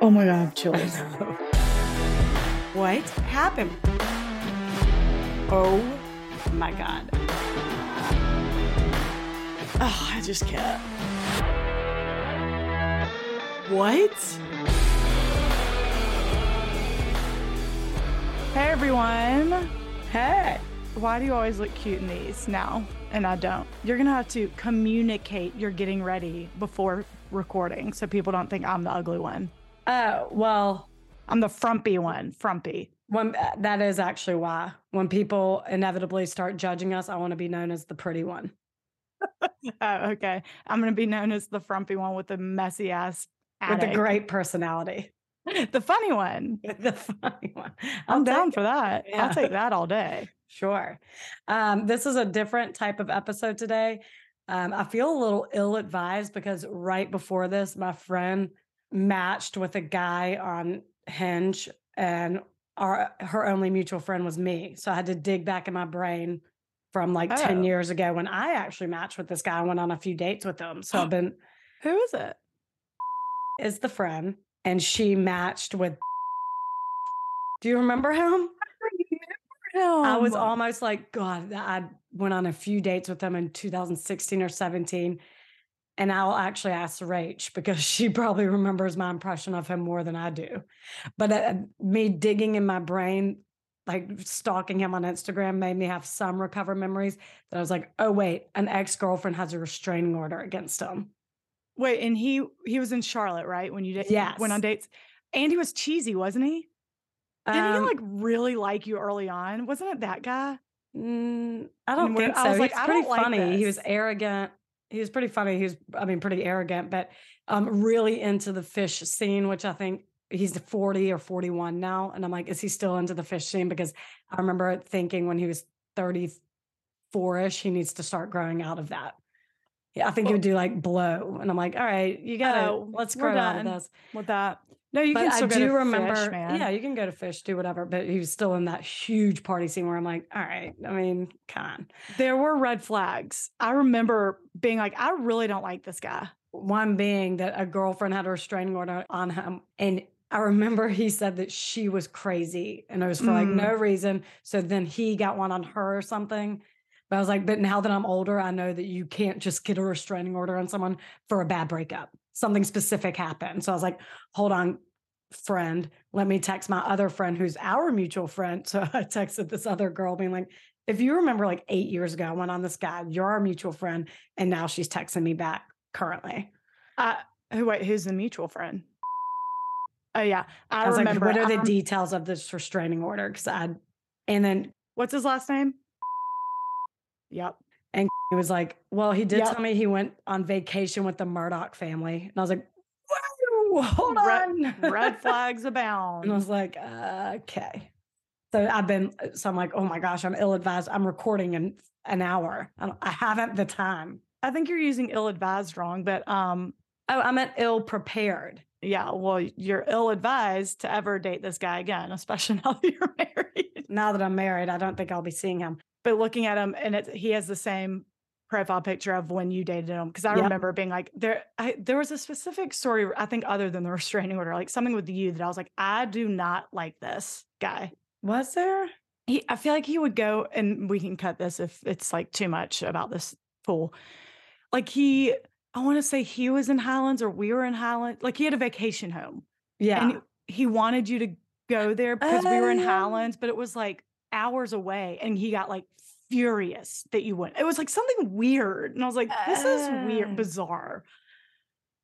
Oh my god, I have chills. What happened? Oh my god. Oh, I just can't. What? Hey everyone. Hey. Why do you always look cute in these now? And I don't. You're gonna have to communicate you're getting ready before recording so people don't think I'm the ugly one. Oh, well, I'm the frumpy one. Frumpy. when, uh, that is actually why. When people inevitably start judging us, I want to be known as the pretty one. Oh, okay. I'm gonna be known as the frumpy one with the messy ass With the great personality. the funny one. the funny one. I'm down for that. Yeah. I'll take that all day. Sure. Um, this is a different type of episode today. Um, I feel a little ill advised because right before this, my friend matched with a guy on Hinge, and our her only mutual friend was me. So I had to dig back in my brain from like 10 Oh. years ago when I actually matched with this guy. I went on a few dates with him. So I've been Who is it? is the friend, and she matched with. Do you remember him? I was Um, almost like, God, I went on a few dates with him in 2016 or 17. And I'll actually ask Rach because she probably remembers my impression of him more than I do. But uh, me digging in my brain, like stalking him on Instagram, made me have some recover memories that I was like, oh, wait, an ex girlfriend has a restraining order against him. Wait, and he he was in Charlotte, right? When you did went on dates. And he was cheesy, wasn't he? Didn't Um, he like really like you early on? Wasn't it that guy? Mm, I don't when- think I so. was like, He's I pretty don't like funny. He was arrogant. He was pretty funny. He was, I mean, pretty arrogant, but um, really into the Phish scene, which I think he's 40 or 41 now. And I'm like, is he still into the Phish scene? Because I remember thinking when he was 34 ish, he needs to start growing out of that. Yeah, I think he would do like blow. And I'm like, all right, you gotta, Oh, let's grow out of this. With that. No, you but can I still go do to remember, Phish, man. yeah, you can go to Phish, do whatever. But he was still in that huge party scene where I'm like, all right, I mean, come on. There were red flags. I remember being like, I really don't like this guy. One being that a girlfriend had a restraining order on him. And I remember he said that she was crazy and it was for like Mm. no reason. So then he got one on her or something. But I was like, but now that I'm older, I know that you can't just get a restraining order on someone for a bad breakup. Something specific happened. So I was like, hold on, friend. Let me text my other friend who's our mutual friend. So I texted this other girl being like, if you remember like eight years ago, I went on this guy, you're our mutual friend. And now she's texting me back currently. Uh, who wait, who's the mutual friend? Oh yeah, I, I, was remember. like, what are the rem- details of this restraining order? Because I, and then What's his last name? Yep. He was like, well, he did Yep. tell me he went on vacation with the Murdaugh family. And I was like, whoa, hold Red- on. Red flags abound. and I was like, uh, okay. So I've been, so I'm like, oh my gosh, I'm ill advised. I'm recording in an hour. I, I haven't the time. I think you're using ill-advised wrong, but um, Oh, I meant ill prepared. yeah. Well, you're ill-advised to ever date this guy again, especially now that you're married. Now that I'm married, I don't think I'll be seeing him. But looking at him, and it, he has the same profile picture of when you dated him. Because I Yep. remember being like, there, I, there was a specific story. I think other than the restraining order, like something with you that I was like, I do not like this guy. Was there? He, I feel like he would go, and we can cut this if it's like too much about this fool. Like he, I want to say he was in Highlands or we were in Highlands. Like he had a vacation home, Yeah. and he wanted you to go there because we were in Oh. Highlands, but it was like hours away, and he got like furious that you went. It was like something weird, and I was like, "This is weird, uh. bizarre,"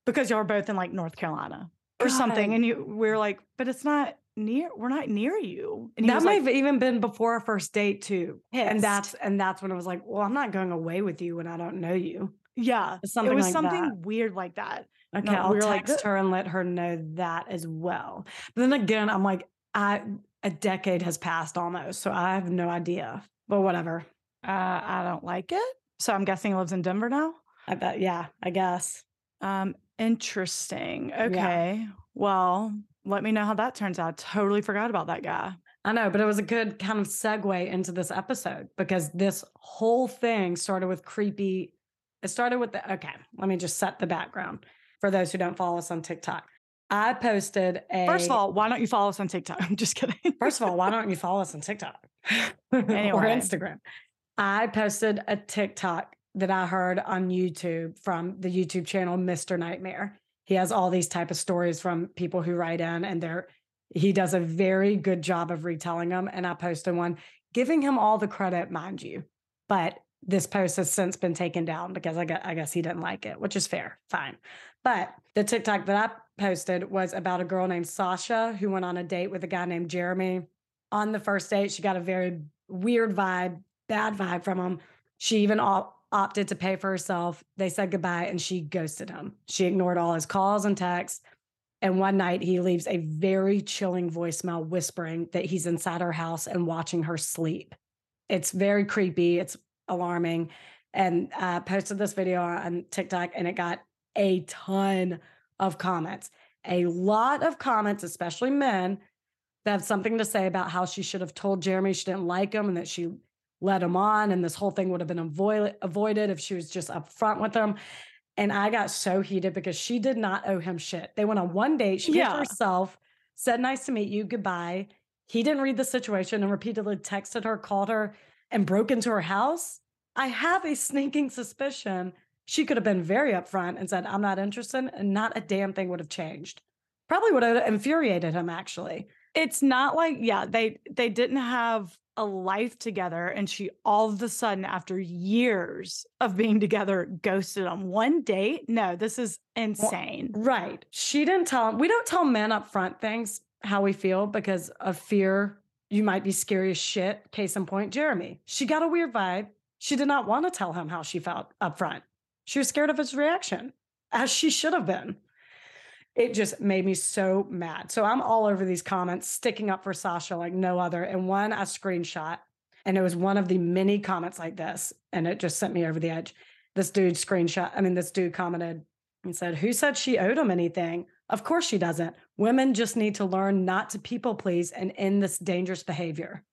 because y'all were both in like North Carolina or something, and you we are like, "But it's not near. We're not near you." And that might like, have even been before our first date too. And that's and that's when I was like, well, I'm not going away with you when I don't know you. Yeah, Something it was like something that. weird like that. Okay, No, I'll we were like, text "Th- her and let her know that as well. But then again, I'm like, I a decade has passed almost, so I have no idea. But whatever. Uh, I don't like it. So I'm guessing he lives in Denver now. I bet. Yeah, I guess. Um, interesting. Okay. Well, let me know how that turns out. Totally forgot about that guy. I know, but it was a good kind of segue into this episode because this whole thing started with creepy. It started with the okay, let me just set the background for those who don't follow us on TikTok. I posted a First of all, why don't you follow us on TikTok? I'm just kidding. First of all, why don't you follow us on TikTok or Instagram? I posted a TikTok that I heard on YouTube from the YouTube channel Mr. Nightmare. He has all these type of stories from people who write in and they're he does a very good job of retelling them. And I posted one giving him all the credit, mind you. But this post has since been taken down because I guess, I guess he didn't like it, which is fair, fine. But the TikTok that I posted was about a girl named Sasha who went on a date with a guy named Jeremy. On the first date, she got a very weird vibe, bad vibe from him. She even op- opted to pay for herself. They said goodbye and she ghosted him. She ignored all his calls and texts. And one night he leaves a very chilling voicemail whispering that he's inside her house and watching her sleep. It's very creepy. It's alarming. And I posted this video on TikTok and it got a ton of comments. A lot of comments, especially men, that have something to say about how she should have told Jeremy she didn't like him and that she led him on and this whole thing would have been avoid- avoided if she was just upfront with him. And I got so heated because she did not owe him shit. They went on one date. She yeah. Yeah. herself, said, nice to meet you, goodbye. He didn't read the situation and repeatedly texted her, called her, and broke into her house. I have a sneaking suspicion she could have been very upfront and said, I'm not interested, and not a damn thing would have changed. Probably would have infuriated him, actually. it's not like yeah they they didn't have a life together and she all of a sudden after years of being together ghosted on one date no this is insane Right. She didn't tell him. We don't tell men up front things how we feel because of fear. You might be scary as shit. Case in point, Jeremy. She got a weird vibe. She did not want to tell him how she felt up front. She was scared of his reaction, as she should have been. It just made me so mad. So I'm all over these comments, sticking up for Sasha like no other. And one I screenshot, and it was one of the many comments like this, and it just sent me over the edge. This dude screenshot, I mean, this dude commented and said, Who said she owed him anything? Of course she doesn't. Women just need to learn not to people please and end this dangerous behavior.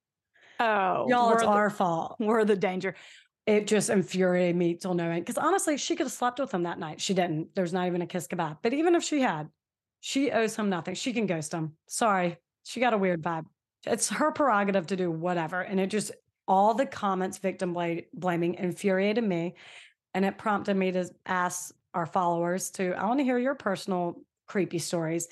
oh Y'all, it's the, our fault. we're the danger It just infuriated me till no end. Because honestly, she could have slept with him that night. She didn't. There's not even a kiss goodbye. But even if she had, she owes him nothing. She can ghost him. Sorry. She got a weird vibe. It's her prerogative to do whatever. And it just, all the comments victim bla- blaming infuriated me. And it prompted me to ask our followers to, I want to hear your personal creepy stories.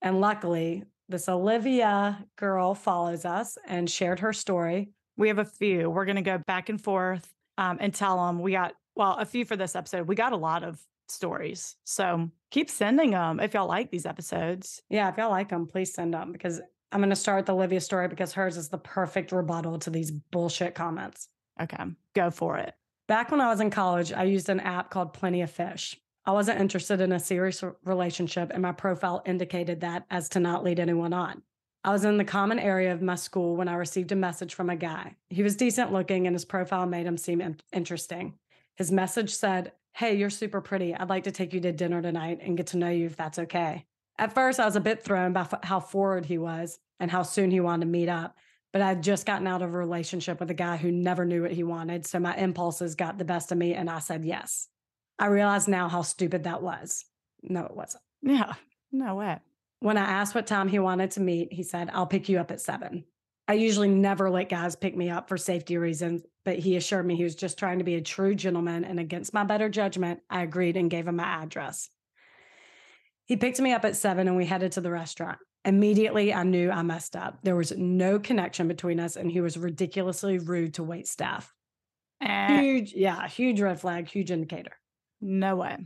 And luckily, this Olivia girl follows us and shared her story. We have a few we're going to go back and forth um, and tell them we got well a few for this episode we got a lot of stories so keep sending them if y'all like these episodes Yeah, if y'all like them, please send them because I'm going to start with Olivia's story because hers is the perfect rebuttal to these bullshit comments. okay go for it Back when I was in college, I used an app called Plenty of Fish. I wasn't interested in a serious relationship, and my profile indicated that as to not lead anyone on. I was in the common area of my school when I received a message from a guy. He was decent looking, and his profile made him seem in- interesting. His message said, Hey, you're super pretty. I'd like to take you to dinner tonight and get to know you if that's okay. At first, I was a bit thrown by f- how forward he was and how soon he wanted to meet up. But I'd just gotten out of a relationship with a guy who never knew what he wanted. So my impulses got the best of me and I said yes. I realize now how stupid that was. No, it wasn't. yeah no way When I asked what time he wanted to meet, he said, I'll pick you up at seven. I usually never let guys pick me up for safety reasons, but he assured me he was just trying to be a true gentleman. And against my better judgment, I agreed and gave him my address. He picked me up at seven and we headed to the restaurant. Immediately, I knew I messed up. There was no connection between us, and he was ridiculously rude to wait staff. Eh, Huge, yeah, huge red flag, huge indicator. no way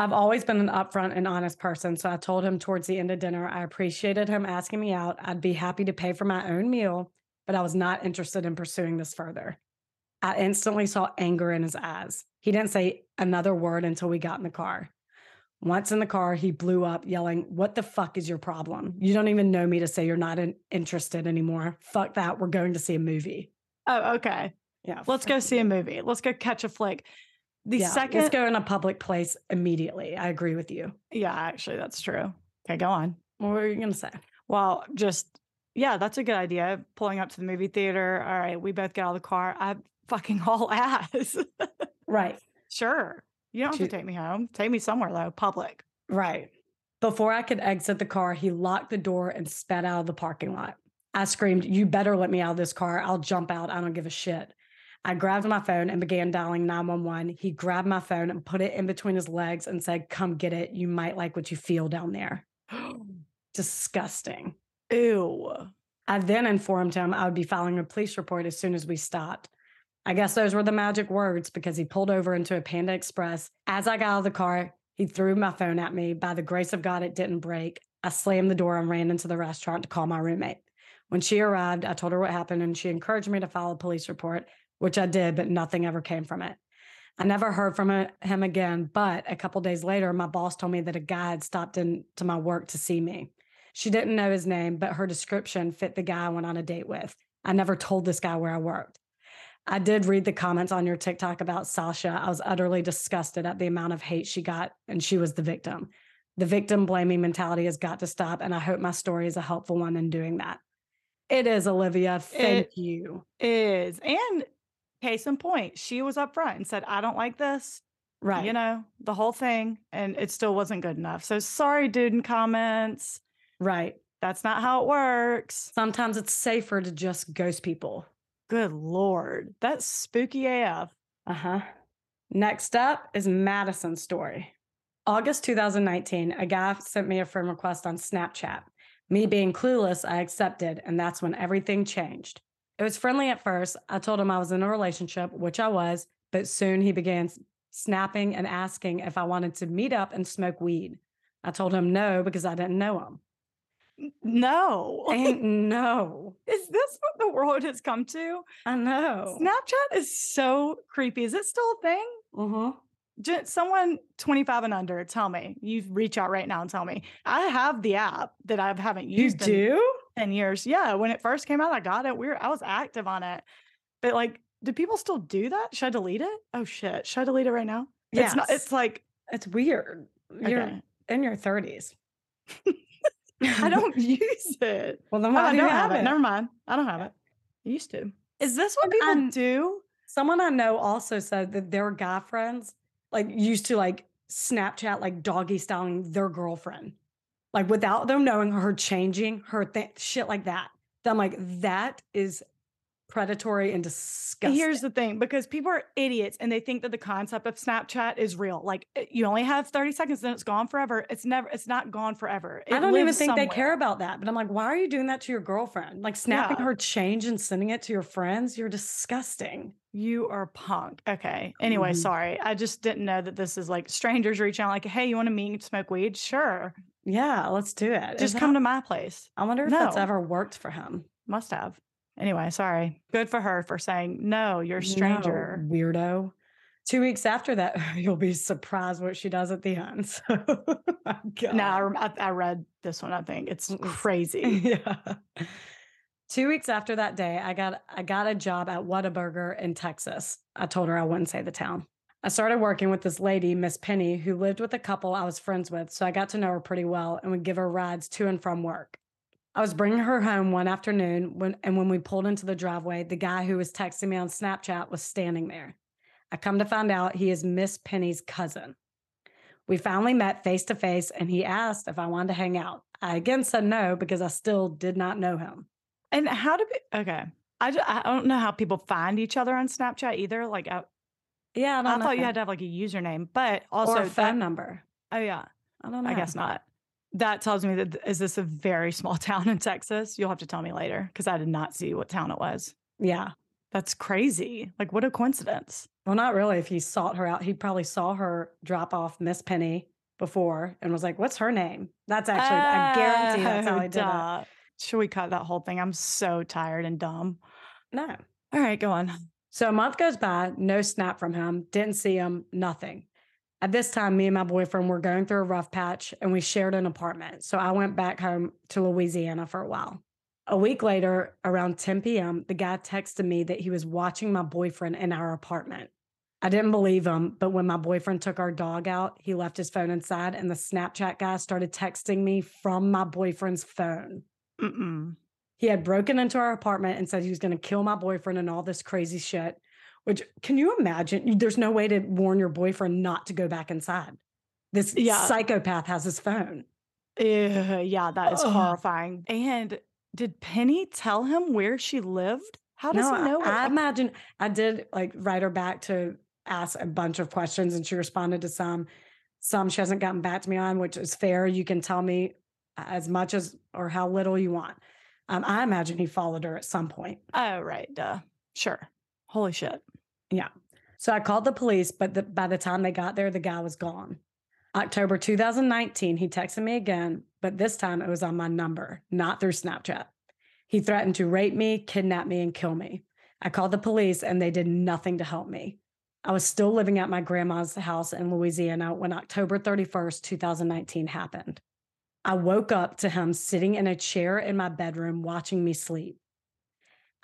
I've always been an upfront and honest person. So I told him towards the end of dinner, I appreciated him asking me out. I'd be happy to pay for my own meal, but I was not interested in pursuing this further. I instantly saw anger in his eyes. He didn't say another word until we got in the car. Once in the car, he blew up, yelling, What the fuck is your problem? You don't even know me to say you're not in- interested anymore. Fuck that. We're going to see a movie. oh okay Yeah. let's go see a movie let's go catch a flick the yeah, second Let's go in a public place immediately. I agree with you. yeah actually that's true okay go on What were you going to say? Well, just yeah, that's a good idea. Pulling up to the movie theater. All right, we both get out of the car. I fucking all ass. Right. sure. You don't have to take me home. Take me somewhere though, public. Right. Before I could exit the car, he locked the door and sped out of the parking lot. I screamed, You better let me out of this car. I'll jump out. I don't give a shit. I grabbed my phone and began dialing 911. He grabbed my phone and put it in between his legs and said, Come get it. You might like what you feel down there. Disgusting. Ew. I then informed him I would be filing a police report as soon as we stopped. I guess those were the magic words because he pulled over into a Panda Express. As I got out of the car, he threw my phone at me. By the grace of God, it didn't break. I slammed the door and ran into the restaurant to call my roommate. When she arrived, I told her what happened and she encouraged me to file a police report, which I did, but nothing ever came from it. I never heard from him again, but a couple days later, my boss told me that a guy had stopped into my work to see me. She didn't know his name, but her description fit the guy I went on a date with. I never told this guy where I worked. I did read the comments on your TikTok about Sasha. I was utterly disgusted at the amount of hate she got, and she was the victim. The victim blaming mentality has got to stop, and I hope my story is a helpful one in doing that. It is, Olivia. Thank It you. is. And case in point, she was up front and said, I don't like this, Right. you know, the whole thing. And it still wasn't good enough. So sorry, dude, in comments. Right. That's not how it works. Sometimes it's safer to just ghost people. Good Lord. That's spooky AF. Uh huh. Next up is Madison's story. August 2019, a guy sent me a friend request on Snapchat. Me being clueless, I accepted, and that's when everything changed. It was friendly at first. I told him I was in a relationship, which I was, but soon he began snapping and asking if I wanted to meet up and smoke weed. I told him no because I didn't know him. No. Ain't no. Is this what the world has come to? I know. Snapchat is so creepy. Is it still a thing? Mm-hmm. Someone 25 and under, tell me. You reach out right now and tell me. I have the app that I haven't used in do? 10 years. Yeah, when it first came out, I got it. We were, I was active on it. But like, do people still do that? Should I delete it? Oh shit. Should I delete it right now? It's not it's like It's weird. You're okay. in your 30s. I don't use it. Well, then Oh, why I do you don't have have it. it? Never mind. I don't have it. I used to. Is this what people do? Someone I know also said that their guy friends like used to like Snapchat like doggy styling their girlfriend, like without them knowing her changing her th- shit like that. I'm like, that is predatory and disgusting. Here's the thing because people are idiots and they think that the concept of Snapchat is real. Like eh, you only have 30 seconds, then it's gone forever. It's never, it's not gone forever. I don't even think they care about that. But I'm like, why are you doing that to your girlfriend? Like snapping Yeah. her change and sending it to your friends? You're disgusting. You are punk. Okay. Anyway, Mhm. sorry. I just didn't know that this is like strangers reaching out, like, hey, you want to meet and smoke weed? Sure. Yeah, let's do it. Just Is come that- to my place. I wonder if that's ever worked for him. Must have. Anyway, sorry. Good for her for saying, no, you're a No, stranger. weirdo. Two weeks after that, you'll be surprised what she does at the end. So, No, I, I, I read this one. I think it's crazy. yeah. Two weeks after that day, I got I got a job at Whataburger in Texas. I told her I wouldn't say the town. I started working with this lady, Miss Penny, who lived with a couple I was friends with, so I got to know her pretty well and would give her rides to and from work. I was bringing her home one afternoon when and when we pulled into the driveway, the guy who was texting me on Snapchat was standing there. I come to find out he is Miss Penny's cousin. We finally met face to face and he asked if I wanted to hang out. I again said no because I still did not know him. And how do we, okay. I, I don't know how people find each other on Snapchat either. Like, I, Yeah, I, I, thought you had to have like a username, but also, or a phone that- number. oh, yeah. I don't know. I guess not. That tells me that is this a very small town in Texas? You'll have to tell me later because I did not see what town it was. Yeah. That's crazy. Like, what a coincidence. Well, not really. If he sought her out, he probably saw her drop off Miss Penny before and was like, "What's her name?" That's actually, I guarantee that's how Oh, I did it. duh. Should we cut that whole thing? I'm so tired and dumb. No. All right, go on. So a month goes by, no snap from him, didn't see him, nothing. At this time, me and my boyfriend were going through a rough patch and we shared an apartment. So I went back home to Louisiana for a while. A week later, around 10 p.m., the guy texted me that he was watching my boyfriend in our apartment. I didn't believe him, but when my boyfriend took our dog out, he left his phone inside and the Snapchat guy started texting me from my boyfriend's phone. Mm-mm. He had broken into our apartment and said he was going to kill my boyfriend and all this crazy shit. Which can you imagine? There's no way to warn your boyfriend not to go back inside. This Yeah. psychopath has his phone. Ew, yeah, that is Ugh. horrifying. And did Penny tell him where she lived? How does no, he know? I, I imagine I did like write her back to ask a bunch of questions and she responded to some. Some she hasn't gotten back to me on, which is fair. You can tell me as much as or how little you want. Um, I imagine he followed her at some point. oh, right. Duh. Sure. Holy shit. Yeah. So I called the police, but the, by the time they got there, the guy was gone. October 2019, he texted me again, but this time it was on my number, not through Snapchat. He threatened to rape me, kidnap me, and kill me. I called the police and they did nothing to help me. I was still living at my grandma's house in Louisiana when October 31st, 2019 happened. I woke up to him sitting in a chair in my bedroom watching me sleep.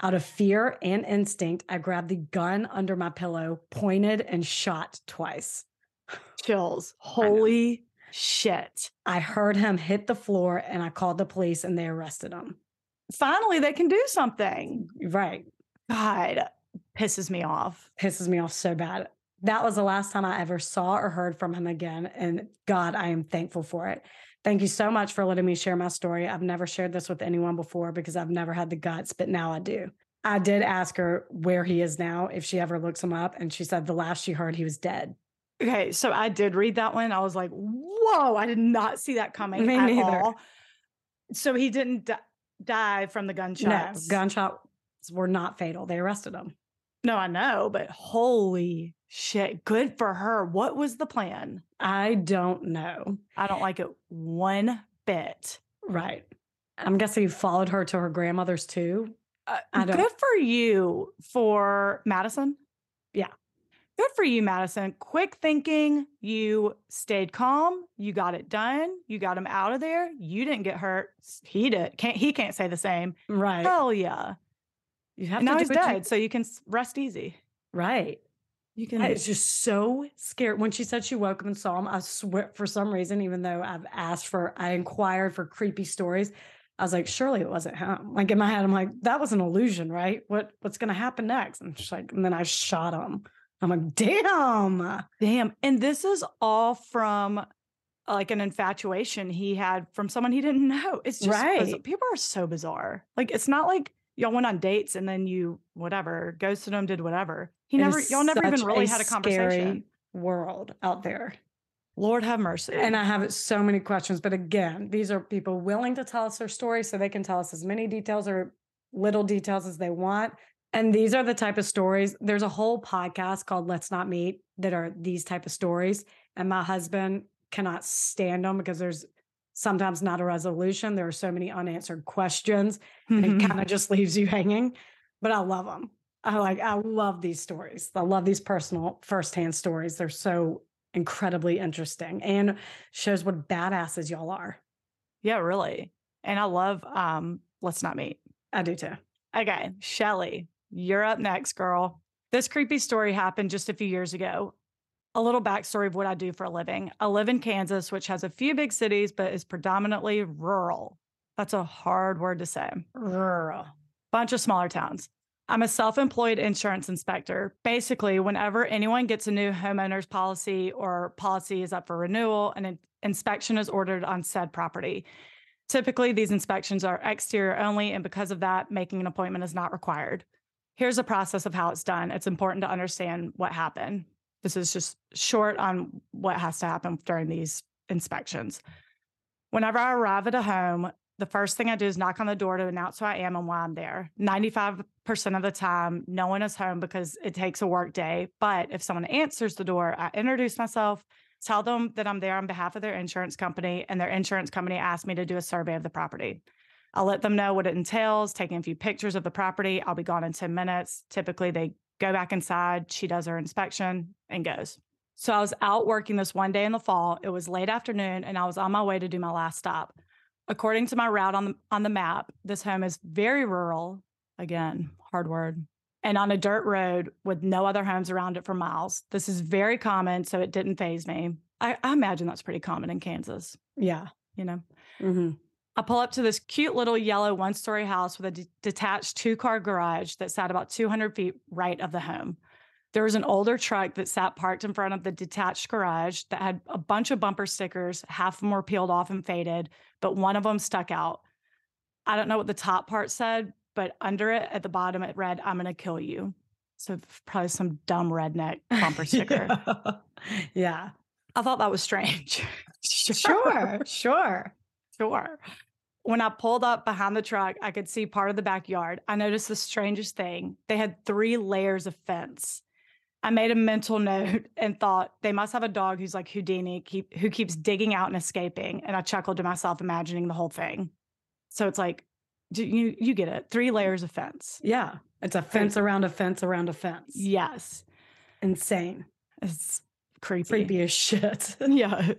Out of fear and instinct, I grabbed the gun under my pillow, pointed, and shot twice. Chills. Holy shit. I heard him hit the floor and I called the police and they arrested him. Finally, they can do something. Right. God, pisses me off. Pisses me off so bad. That was the last time I ever saw or heard from him again. And God, I am thankful for it. Thank you so much for letting me share my story. I've never shared this with anyone before because I've never had the guts, but now I do. I did ask her where he is now, if she ever looks him up. And she said the last she heard, he was dead. Okay, so I did read that one. I was like, whoa, I did not see that coming Me at neither. all. So he didn't di- die from the gunshots. No, gunshots were not fatal. They arrested him. No, I know, but holy shit. Good for her. What was the plan? I don't know. I don't like it one bit. Right. I'm guessing you followed her to her grandmother's too. Uh, I don't- good for you for Madison. Yeah. Good for you, Madison. Quick thinking. You stayed calm. You got it done. You got him out of there. You didn't get hurt. He did. Can't he can't say the same. Right. Hell yeah. You have And now to he's do what you- dead, so you can rest easy. right. You can I was just so scared when she said she woke up and saw him. I swear, for some reason, even though I've asked for, I inquired for creepy stories. I was like, surely it wasn't him. Like in my head, I'm like, that was an illusion, right? What What's going to happen next? And she's like, and then I shot him. I'm like, damn. Damn. And this is all from like an infatuation he had from someone he didn't know. It's just Right. people are so bizarre. Like it's not like y'all went on dates and then you whatever ghosted him, did whatever. He It never y'all never even really a had a scary conversation. World out there. Lord have mercy. And I have so many questions, but again, these are people willing to tell us their story so they can tell us as many details or little details as they want. And these are the type of stories. There's a whole podcast called Let's Not Meet that are these type of stories. And my husband cannot stand them because there's sometimes not a resolution. There are so many unanswered questions and it kind of just leaves you hanging. But I love them. I like, I love these stories. I love these personal firsthand stories. They're so incredibly interesting and shows what badasses y'all are. yeah, really. And I love um let's not meet. I do too. Okay, Shelly, you're up next, girl. This creepy story happened just a few years ago. A little backstory of what I do for a living. I live in Kansas, which has a few big cities, but is predominantly rural. That's a hard word to say. Rural. Bunch of smaller towns. I'm a self employed insurance inspector. Basically, whenever anyone gets a new homeowner's policy or policy is up for renewal, an inspection is ordered on said property. Typically, these inspections are exterior only, and because of that, making an appointment is not required. Here's a process of how it's done. It's important to understand what happened. This is just short on what has to happen during these inspections. Whenever I arrive at a home, the first thing I do is knock on the door to announce who I am and why I'm there. 95% of the time, no one is home because it takes a work day. But if someone answers the door, I introduce myself, tell them that I'm there on behalf of their insurance company, and their insurance company asked me to do a survey of the property. I'll let them know what it entails, taking a few pictures of the property. I'll be gone in 10 minutes. Typically, they go back inside, she does her inspection and goes. So I was out working this one day in the fall. It was late afternoon, and I was on my way to do my last stop. According to my route on the on the map, this home is very rural. Again, hard word. And on a dirt road with no other homes around it for miles. This is very common, so it didn't phase me. I, I imagine that's pretty common in Kansas, Yeah. you know. hmm I pull up to this cute little yellow one story house with a detached two car garage that sat about 200 feet right of the home. There was an older truck that sat parked in front of the detached garage that had a bunch of bumper stickers. Half of them were peeled off and faded, but one of them stuck out. I don't know what the top part said, but under it at the bottom it read, I'm going to kill you. So probably some dumb redneck bumper sticker. yeah. yeah. I thought that was strange. sure, sure, sure. When I pulled up behind the truck, I could see part of the backyard. I noticed the strangest thing. They had three layers of fence. I made a mental note and thought they must have a dog who's like Houdini, keep, who keeps digging out and escaping. And I chuckled to myself, imagining the whole thing. So it's like, do you you get it? Three layers of fence. Yeah, it's a fence around a fence around a fence. Yes, insane. It's creepy. Creepy as shit. yeah.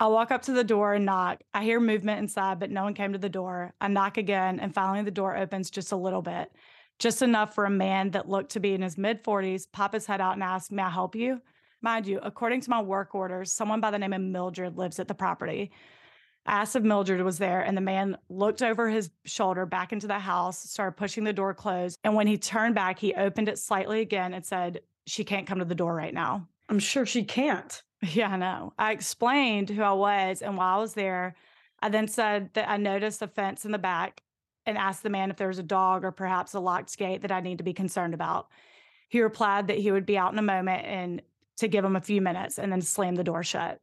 I walk up to the door and knock. I hear movement inside, but no one came to the door. I knock again, and finally the door opens just a little bit, just enough for a man that looked to be in his mid 40s pop his head out and ask, May I help you? Mind you, according to my work orders, someone by the name of Mildred lives at the property. I asked if Mildred was there, and the man looked over his shoulder back into the house, started pushing the door closed. And when he turned back, he opened it slightly again and said, She can't come to the door right now. I'm sure she can't. Yeah, I know. I explained who I was and why I was there. I then said that I noticed a fence in the back and asked the man if there was a dog or perhaps a locked gate that I need to be concerned about. He replied that he would be out in a moment and to give him a few minutes and then slam the door shut.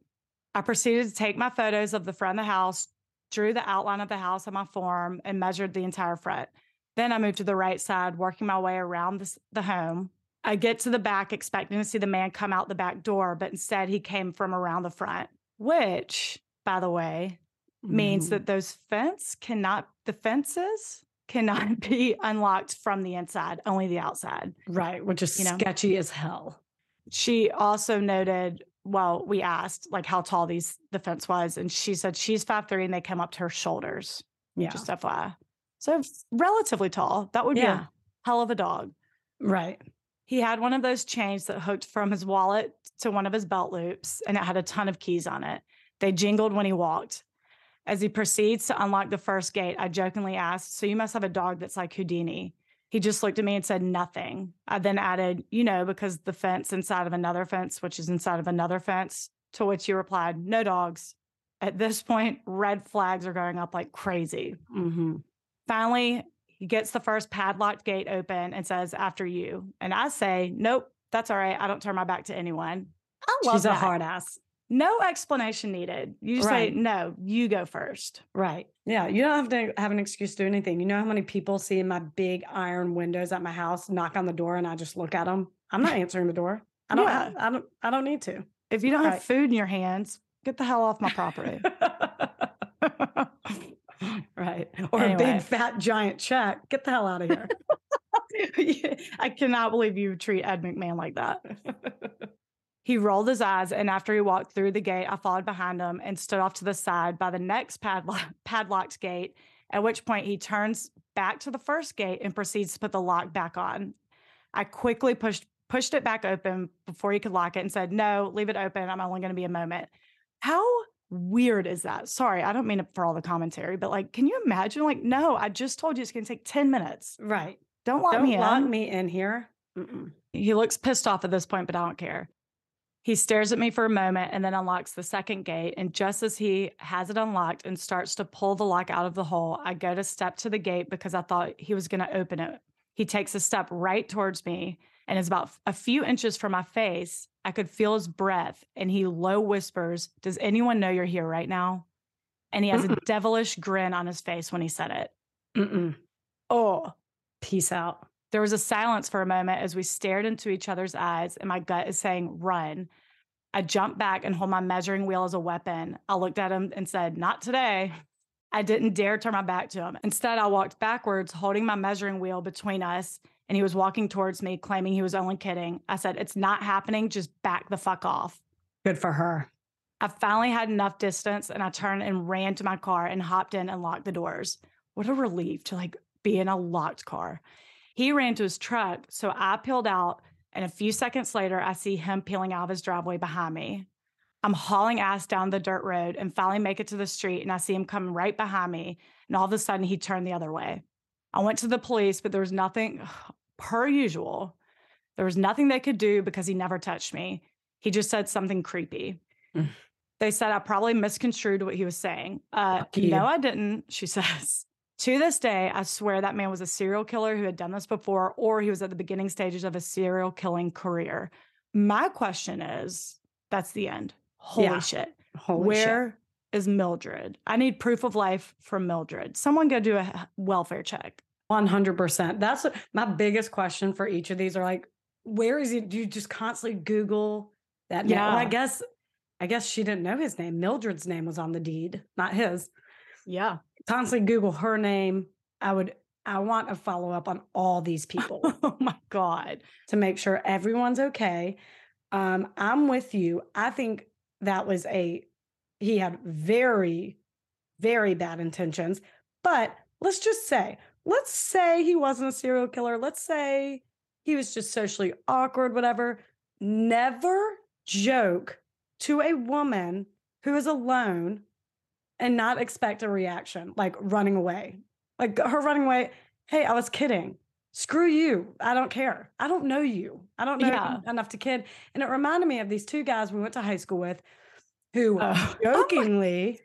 I proceeded to take my photos of the front of the house, drew the outline of the house on my form, and measured the entire front. Then I moved to the right side, working my way around the home I get to the back expecting to see the man come out the back door, but instead he came from around the front, which, by the way, means mm. that those fence cannot the fences cannot be unlocked from the inside, only the outside. Right, which is you know? sketchy as hell. She also noted, well, we asked like how tall these the fence was, and she said she's five three and they come up to her shoulders. Yeah. Just FYI. So relatively tall. That would be a hell of a dog. Right. He had one of those chains that hooked from his wallet to one of his belt loops, and it had a ton of keys on it. They jingled when he walked. As he proceeds to unlock the first gate, I jokingly asked, So you must have a dog that's like Houdini. He just looked at me and said nothing. I then added, You know, because the fence inside of another fence, which is inside of another fence, to which he replied, No dogs. At this point, red flags are going up like crazy. Mm-hmm. Finally, he gets the first padlocked gate open and says, After you. And I say, Nope, that's all right. I don't turn my back to anyone. I love She's that. a hard ass. No explanation needed. You just right. say, No, you go first. Right. Yeah. You don't have to have an excuse to do anything. You know how many people see my big iron windows at my house, knock on the door, and I just look at them? I'm not answering the door. I don't, yeah. I, I don't, I don't need to. If you don't right. have food in your hands, get the hell off my property. right. Or anyway. a big fat giant check. Get the hell out of here. I cannot believe you treat Ed McMahon like that. he rolled his eyes, and after he walked through the gate, I followed behind him and stood off to the side by the next padlock, padlocked gate, at which point he turns back to the first gate and proceeds to put the lock back on. I quickly pushed pushed it back open before he could lock it and said, No, leave it open. I'm only going to be a moment. How weird is that? Sorry, I don't mean it for all the commentary, but like, can you imagine? Like, no, I just told you it's going to take 10 minutes. Right. Don't lock me in. don't me lock in. me in here. Mm-mm. He looks pissed off at this point, but I don't care. He stares at me for a moment and then unlocks the second gate. And just as he has it unlocked and starts to pull the lock out of the hole, I go to step to the gate because I thought he was going to open it. He takes a step right towards me and is about a few inches from my face. I could feel his breath and he low whispers, Does anyone know you're here right now? And he has Mm-mm. a devilish grin on his face when he said it. Mm-mm. Oh, peace out. There was a silence for a moment as we stared into each other's eyes, and my gut is saying, Run. I jumped back and hold my measuring wheel as a weapon. I looked at him and said, Not today. I didn't dare turn my back to him. Instead, I walked backwards, holding my measuring wheel between us and he was walking towards me, claiming he was only kidding. I said, It's not happening. Just back the fuck off. Good for her. I finally had enough distance and I turned and ran to my car and hopped in and locked the doors. What a relief to like be in a locked car. He ran to his truck. So I peeled out. And a few seconds later, I see him peeling out of his driveway behind me. I'm hauling ass down the dirt road and finally make it to the street. And I see him coming right behind me. And all of a sudden, he turned the other way. I went to the police, but there was nothing oh, per usual. There was nothing they could do because he never touched me. He just said something creepy. Mm. They said I probably misconstrued what he was saying. Uh, no, I didn't, she says. To this day, I swear that man was a serial killer who had done this before, or he was at the beginning stages of a serial killing career. My question is that's the end. Holy Yeah. shit. Holy shit. Where is Mildred? I need proof of life from Mildred. Someone go do a welfare check. 100%. That's what- my biggest question for each of these are like, where is he? Do you just constantly Google that name? Well, I guess, I guess she didn't know his name. Mildred's name was on the deed, not his. Yeah. Constantly Google her name. I would, I want a follow up on all these people oh my God. to make sure everyone's okay. Um, I'm with you. I think that was a, he had very, very bad intentions. But let's just say, let's say he wasn't a serial killer. Let's say he was just socially awkward, whatever. Never joke to a woman who is alone and not expect a reaction, like running away. Like her running away, hey, I was kidding. Screw you. I don't care. I don't know you. I don't know Yeah. enough to kid. And it reminded me of these two guys we went to high school with who Oh. jokingly,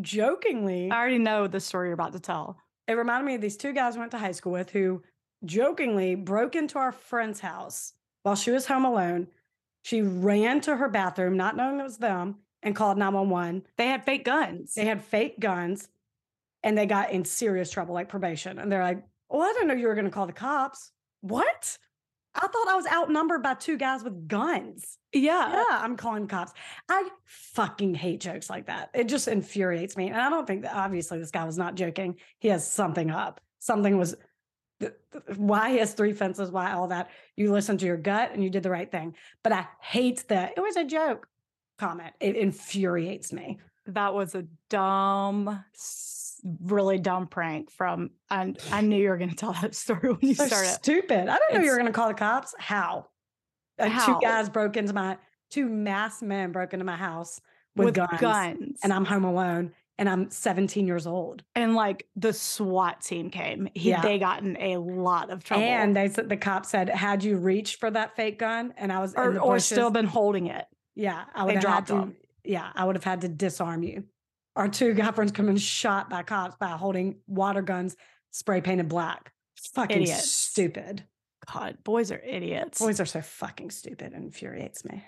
jokingly, I already know the story you're about to tell. It reminded me of these two guys we went to high school with who jokingly broke into our friend's house while she was home alone. She ran to her bathroom, not knowing it was them, and called 911. They had fake guns. They had fake guns and they got in serious trouble, like probation. And they're like, Oh, I didn't know you were going to call the cops. What? I thought I was outnumbered by two guys with guns. yeah. Yeah, I'm calling cops. I fucking hate jokes like that. It just infuriates me. And I don't think that obviously this guy was not joking. He has something up. Something was why he has three fences, why all that. You listened to your gut and you did the right thing. But I hate that it was a joke comment. It infuriates me. That was a dumb, really dumb prank from. I, I knew you were going to tell that story when you So started. stupid. I didn't know you were going to call the cops. How? Uh, How? Two guys broke into my, two masked men broke into my house with, with guns, guns. And I'm home alone and I'm 17 years old. and like the SWAT team came. He, Yeah. They got in a lot of trouble. And they said the cop said, "Had you reached for that fake gun?" And I was or, or still been holding it. yeah, I they would have had dropped to. them. Yeah, I would have had to disarm you. Our two guy friends come and shot by cops by holding water guns, spray painted black. Fucking Idiots. stupid. God, boys are idiots. Boys are so fucking stupid. It infuriates me.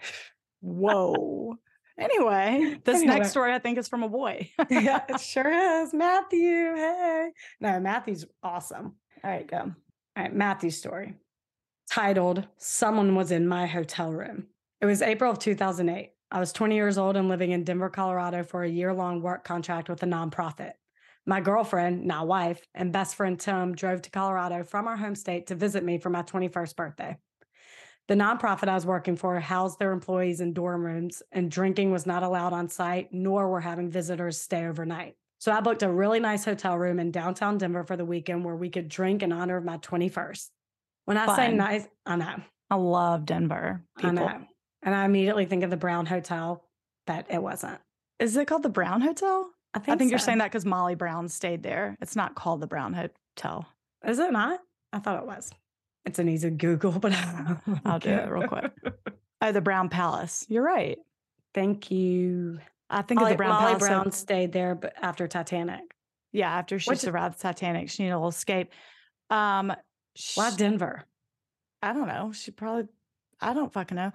Whoa. Anyway, this Anyway. next story I think is from a boy. yeah, it sure is. Matthew, hey. No, Matthew's awesome. All right, go. All right, Matthew's story titled Someone Was in My Hotel Room. It was April of 2008. I was 20 years old and living in Denver, Colorado for a year long work contract with a nonprofit. My girlfriend, now wife, and best friend Tim drove to Colorado from our home state to visit me for my 21st birthday. The nonprofit I was working for housed their employees in dorm rooms, and drinking was not allowed on site, nor were having visitors stay overnight. So I booked a really nice hotel room in downtown Denver for the weekend where we could drink in honor of my 21st. When I say nice, I know, I love Denver. I know. And I immediately think of the Brown Hotel, but it wasn't. Is it called the Brown Hotel? I think, I think you're saying that because Molly Brown stayed there. It's not called the Brown Hotel. Is it not? I thought it was. It's an easy Google, but I'll do it real quick. Oh, the Brown Palace. You're right. Thank you. I think Molly, of the Brown Molly Palace. so- Brown stayed there, but after Titanic. yeah, after she Which- survived Titanic, she needed a little escape. Um, Why sh- Denver? I don't know. She probably, I don't fucking know.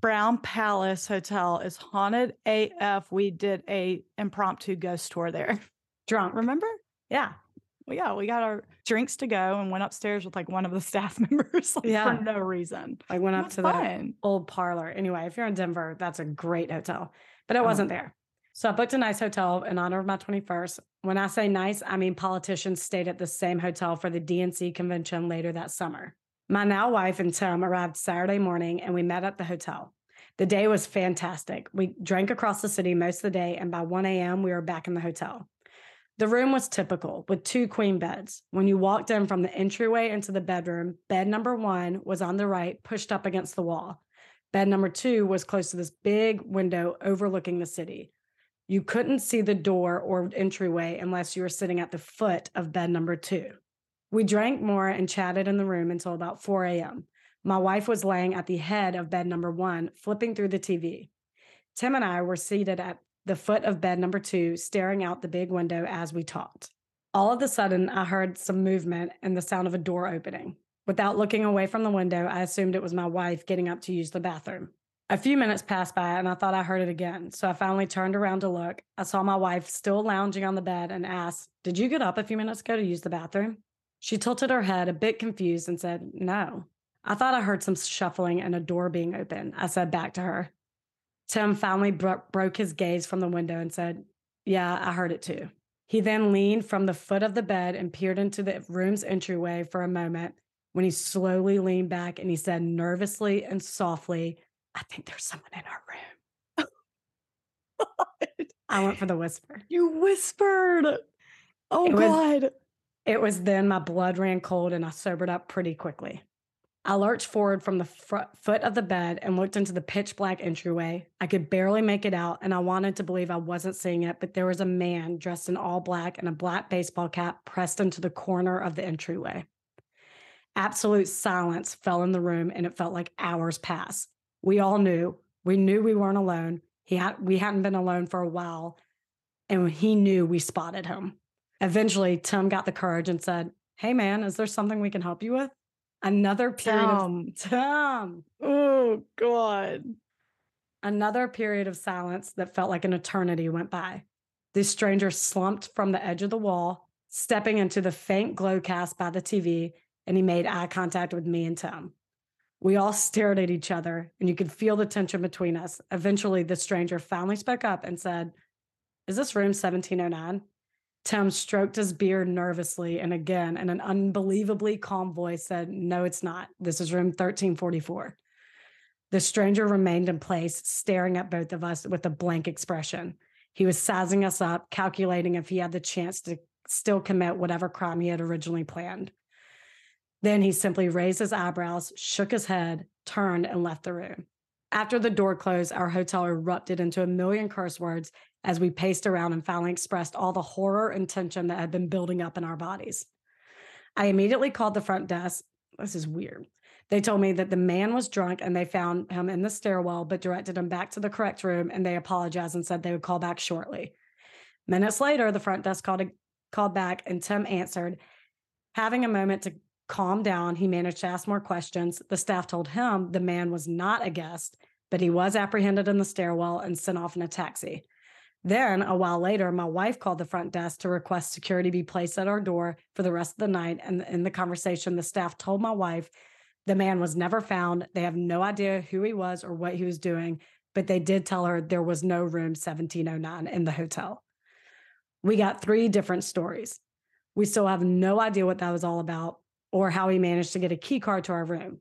Brown Palace Hotel is haunted AF. We did a impromptu ghost tour there. Drunk. Remember? Yeah. Well, yeah, we got our drinks to go and went upstairs with like one of the staff members like, Yeah. for no reason. I went up to the fun. old parlor. Anyway, if you're in Denver, that's a great hotel, but it Oh. wasn't there. So I booked a nice hotel in honor of my 21st. When I say nice, I mean politicians stayed at the same hotel for the DNC convention later that summer. My now wife and Tom arrived Saturday morning and we met at the hotel. The day was fantastic. We drank across the city most of the day, and by 1 a.m., we were back in the hotel. The room was typical with two queen beds. When you walked in from the entryway into the bedroom, bed number one was on the right, pushed up against the wall. Bed number two was close to this big window overlooking the city. You couldn't see the door or entryway unless you were sitting at the foot of bed number two. We drank more and chatted in the room until about 4 a.m. My wife was laying at the head of bed number one, flipping through the TV. Tim and I were seated at the foot of bed number two, staring out the big window as we talked. All of a sudden, I heard some movement and the sound of a door opening. Without looking away from the window, I assumed it was my wife getting up to use the bathroom. A few minutes passed by and I thought I heard it again. So I finally turned around to look. I saw my wife still lounging on the bed and asked, Did you get up a few minutes ago to use the bathroom? She tilted her head, a bit confused, and said, No. I thought I heard some shuffling and a door being opened. I said back to her. Tim finally bro- broke his gaze from the window and said, Yeah, I heard it too. He then leaned from the foot of the bed and peered into the room's entryway for a moment when he slowly leaned back and he said nervously and softly, I think there's someone in our room. Oh I went for the whisper. You whispered. Oh, It was- God. It was then my blood ran cold and I sobered up pretty quickly. I lurched forward from the fr- foot of the bed and looked into the pitch black entryway. I could barely make it out, and I wanted to believe I wasn't seeing it, but there was a man dressed in all black and a black baseball cap pressed into the corner of the entryway. Absolute silence fell in the room, and it felt like hours passed. We all knew. We knew we weren't alone. He had we hadn't been alone for a while, and he knew we spotted him. Eventually, Tim got the courage and said, Hey man, is there something we can help you with? Another period Tim. of Tim. Oh, God. Another period of silence that felt like an eternity went by. The stranger slumped from the edge of the wall, stepping into the faint glow cast by the TV, and he made eye contact with me and Tim. We all stared at each other, and you could feel the tension between us. Eventually, the stranger finally spoke up and said, Is this room 1709? Tim stroked his beard nervously and again, in an unbelievably calm voice, said, No, it's not. This is room 1344. The stranger remained in place, staring at both of us with a blank expression. He was sizing us up, calculating if he had the chance to still commit whatever crime he had originally planned. Then he simply raised his eyebrows, shook his head, turned, and left the room. After the door closed, our hotel erupted into a million curse words as we paced around and finally expressed all the horror and tension that had been building up in our bodies. I immediately called the front desk. This is weird. They told me that the man was drunk and they found him in the stairwell, but directed him back to the correct room and they apologized and said they would call back shortly. Minutes later, the front desk called, called back and Tim answered. Having a moment to calm down, he managed to ask more questions. The staff told him the man was not a guest, but he was apprehended in the stairwell and sent off in a taxi. Then, a while later, my wife called the front desk to request security be placed at our door for the rest of the night. And in the conversation, the staff told my wife the man was never found. They have no idea who he was or what he was doing, but they did tell her there was no room 1709 in the hotel. We got three different stories. We still have no idea what that was all about or how he managed to get a key card to our room.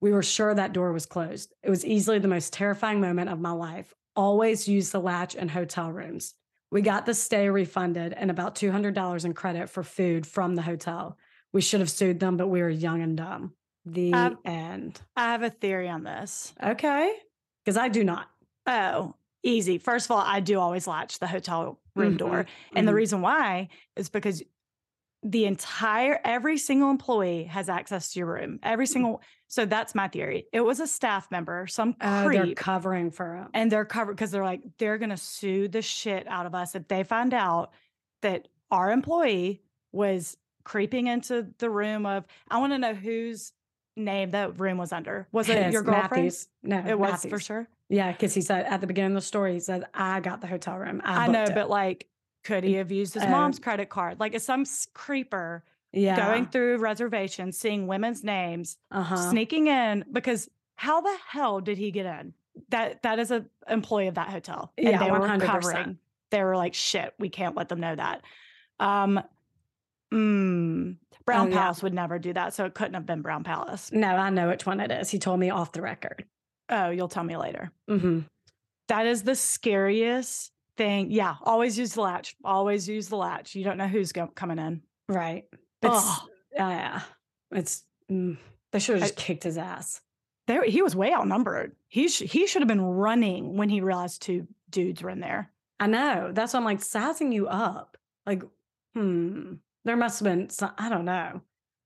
We were sure that door was closed. It was easily the most terrifying moment of my life. Always use the latch in hotel rooms. We got the stay refunded and about $200 in credit for food from the hotel. We should have sued them, but we were young and dumb. The Um, end. I have a theory on this. Okay. Because I do not. Oh, easy. First of all, I do always latch the hotel room Mhm, door. And the mhm. reason why is because the entire every single employee has access to your room. Every mm-hmm. single so that's my theory. It was a staff member, some Oh, they're covering for it. and they're covered because they're like, they're gonna sue the shit out of us if they find out that our employee was creeping into the room of I want to know whose name that room was under. Was it His, your girlfriend? Matthews. No, It was for sure. Yeah, because he said at the beginning of the story, he said, I got the hotel room. I, I know, it." but like, could he have used his Oh. mom's credit card? Like, is some creeper yeah. going through reservations, seeing women's names, uh-huh. sneaking in? Because how the hell did he get in? That that is an employee of that hotel, and Yeah, they were 100%. covering. They were like, "Shit, we can't let them know that." Um, mm, Brown Oh, yeah. Palace would never do that, so it couldn't have been Brown Palace. No, I know which one it is. He told me off the record. Oh, you'll tell me later. hmm That is the scariest thing. Yeah, always use the latch. Always use the latch. You don't know who's go- coming in. Right. But s- Oh, yeah, it's, mm, they should have I- just kicked his ass. there he was way outnumbered. He sh- he should have been running when he realized two dudes were in there. I know. That's why I'm like sizing you up. Like, hmm, there must have been some, I don't know.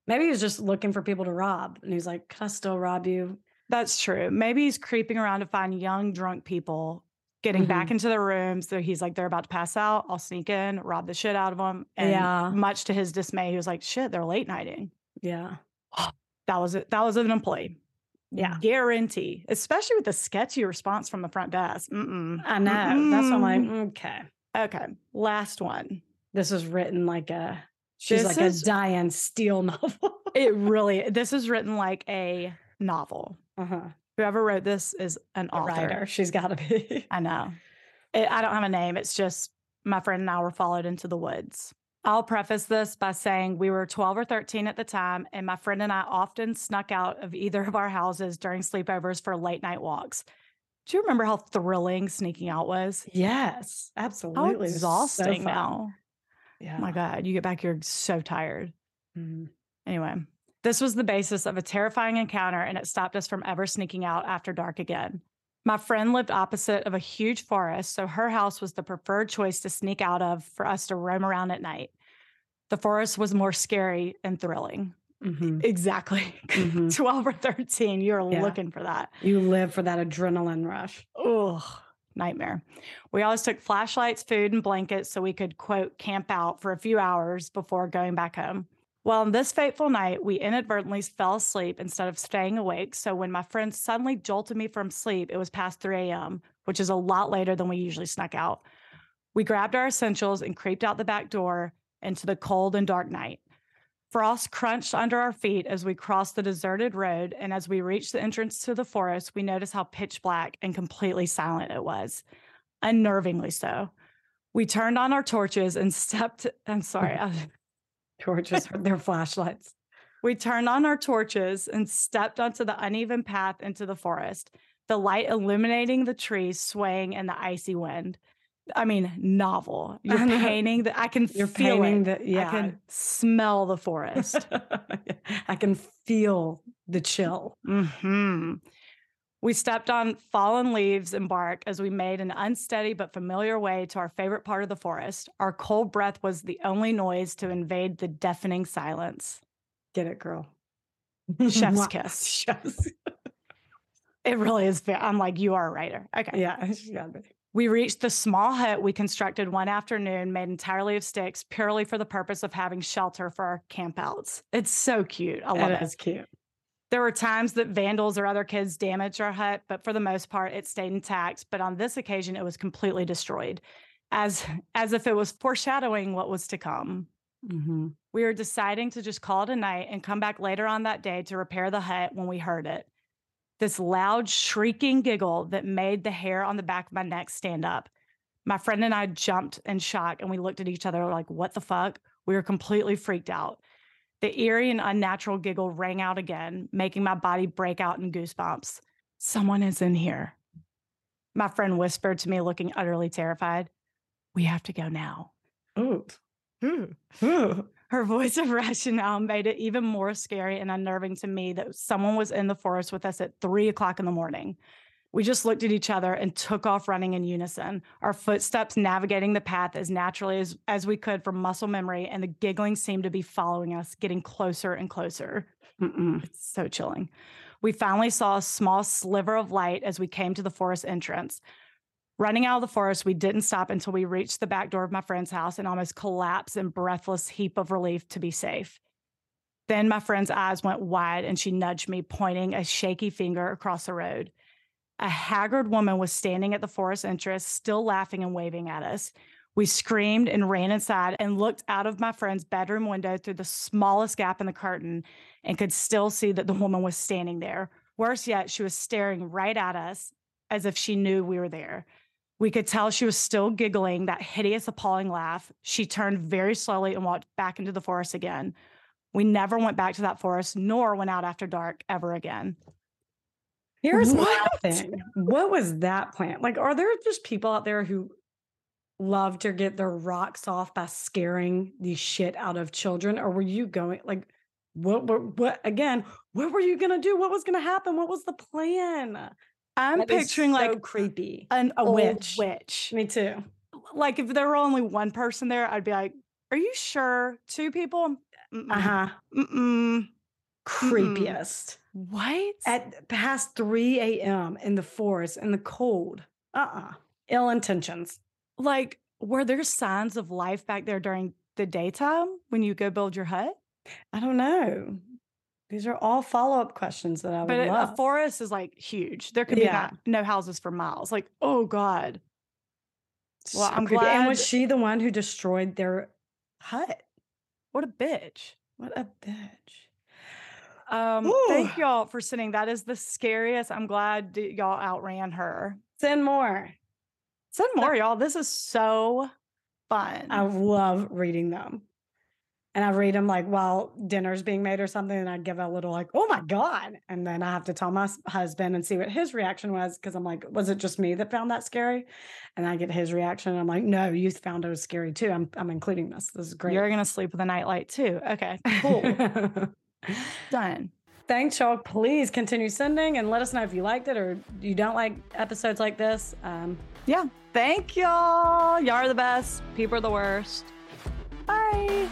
Maybe he was just looking for people to rob. And he's like, Can I still rob you? That's true. Maybe he's creeping around to find young drunk people getting back Mhm. into the rooms. So he's like, they're about to pass out. I'll sneak in, rob the shit out of them. And Yeah. much to his dismay, he was like, shit, they're late nighting. Yeah. That was it. That was an employee. Yeah. Guarantee, especially with the sketchy response from the front desk. Mm-mm. I know. That's why I'm like, okay. okay. Last one. This is written like a she's This like is- a Danielle Steel novel. It really, this is written like a novel. uh-huh. Whoever wrote this is an author. writer. She's gotta be. I know. It, I don't have a name. It's just my friend and I were followed into the woods. I'll preface this by saying we were 12 or 13 at the time, and my friend and I often snuck out of either of our houses during sleepovers for late night walks. Do you remember how thrilling sneaking out was? Yes, absolutely. So exhausting fun. now. Yeah. Oh my God, you get back, you're so tired. Mhm. Anyway, this was the basis of a terrifying encounter, and it stopped us from ever sneaking out after dark again. My friend lived opposite of a huge forest, so her house was the preferred choice to sneak out of for us to roam around at night. The forest was more scary and thrilling. Mhm. Exactly. Mhm. 12 or 13, you're Yeah. looking for that. You live for that adrenaline rush. Ugh, nightmare. We always took flashlights, food, and blankets so we could, quote, camp out for a few hours before going back home. Well, on this fateful night, we inadvertently fell asleep instead of staying awake. So when my friend suddenly jolted me from sleep, it was past 3 a.m., which is a lot later than we usually snuck out. We grabbed our essentials and creeped out the back door into the cold and dark night. Frost crunched under our feet as we crossed the deserted road, and as we reached the entrance to the forest, we noticed how pitch black and completely silent it was, unnervingly so. We turned on our torches and stepped. I'm sorry. I- Torches, or their flashlights. we turned on our torches and stepped onto the uneven path into the forest, the light illuminating the trees swaying in the icy wind. I mean, novel. You're painting that I can You're feel it. the yeah. I can smell the forest. I can feel the chill. hmm We stepped on fallen leaves and bark as we made an unsteady but familiar way to our favorite part of the forest. Our cold breath was the only noise to invade the deafening silence. Get it, girl. Chef's kiss. Chef's. It really is. I'm like, you are a writer. Okay. Yeah, she's gotta be. We reached the small hut we constructed one afternoon, made entirely of sticks, purely for the purpose of having shelter for our campouts. It's so cute. I love It it. is cute. There were times that vandals or other kids damaged our hut, but for the most part, it stayed intact. But on this occasion, it was completely destroyed, as as if it was foreshadowing what was to come. Mhm. We were deciding to just call it a night and come back later on that day to repair the hut when we heard it. This loud, shrieking giggle that made the hair on the back of my neck stand up. My friend and I jumped in shock and we looked at each other like, what the fuck? We were completely freaked out. The eerie and unnatural giggle rang out again, making my body break out in goosebumps. Someone is in here. My friend whispered to me, looking utterly terrified. We have to go now. Ooh. Ooh. Ooh. Her voice of rationale made it even more scary and unnerving to me that someone was in the forest with us at three o'clock in the morning. We just looked at each other and took off running in unison, our footsteps navigating the path as naturally as, as we could from muscle memory, and the giggling seemed to be following us, getting closer and closer. Mm-mm. It's so chilling. We finally saw a small sliver of light as we came to the forest entrance. Running out of the forest, we didn't stop until we reached the back door of my friend's house and almost collapsed in breathless heap of relief to be safe. Then my friend's eyes went wide and she nudged me, pointing a shaky finger across the road. A haggard woman was standing at the forest entrance, still laughing and waving at us. We screamed and ran inside and looked out of my friend's bedroom window through the smallest gap in the curtain and could still see that the woman was standing there. Worse yet, she was staring right at us as if she knew we were there. We could tell she was still giggling that hideous, appalling laugh. She turned very slowly and walked back into the forest again. We never went back to that forest, nor went out after dark ever again. Here's my thing. What was that plan? Like, are there just people out there who love to get their rocks off by scaring the shit out of children? Or were you going like what what what again, what were you gonna do? What was gonna happen? What was the plan? I'm That picturing so like creepy. an a old witch. witch. Me too. Like if there were only one person there, I'd be like, "Are you sure? Two people? Uh huh. Mm-mm. Creepiest. What? At past 3 a.m. in the forest in the cold. Uh uh Ill intentions. like, were there signs of life back there during the daytime when you go build your hut? I don't know. These are all follow up questions that I would But a- love. a forest is like huge. There could be Yeah. no, houses for miles. Like, oh God. well, So I'm creepy. And was she the one who destroyed their hut? What a bitch. What a bitch. Um, thank y'all for sending. That is the scariest. I'm glad y'all outran her. Send more. Send more, y'all. This is so fun. I love reading them. And I read them like while dinner's being made or something, and I'd give a little like, "Oh my god!" And then I have to tell my husband and see what his reaction was because I'm like, "Was it just me that found that scary?" And I get his reaction, and I'm like, "No, you found it was scary too. I'm I'm including this. This is great." You're gonna sleep with a nightlight too. Okay, cool. Done. Thanks, y'all. Please continue sending and let us know if you liked it or you don't like episodes like this. Um, Yeah. Thank y'all. Y'all are the best. People are the worst. Bye.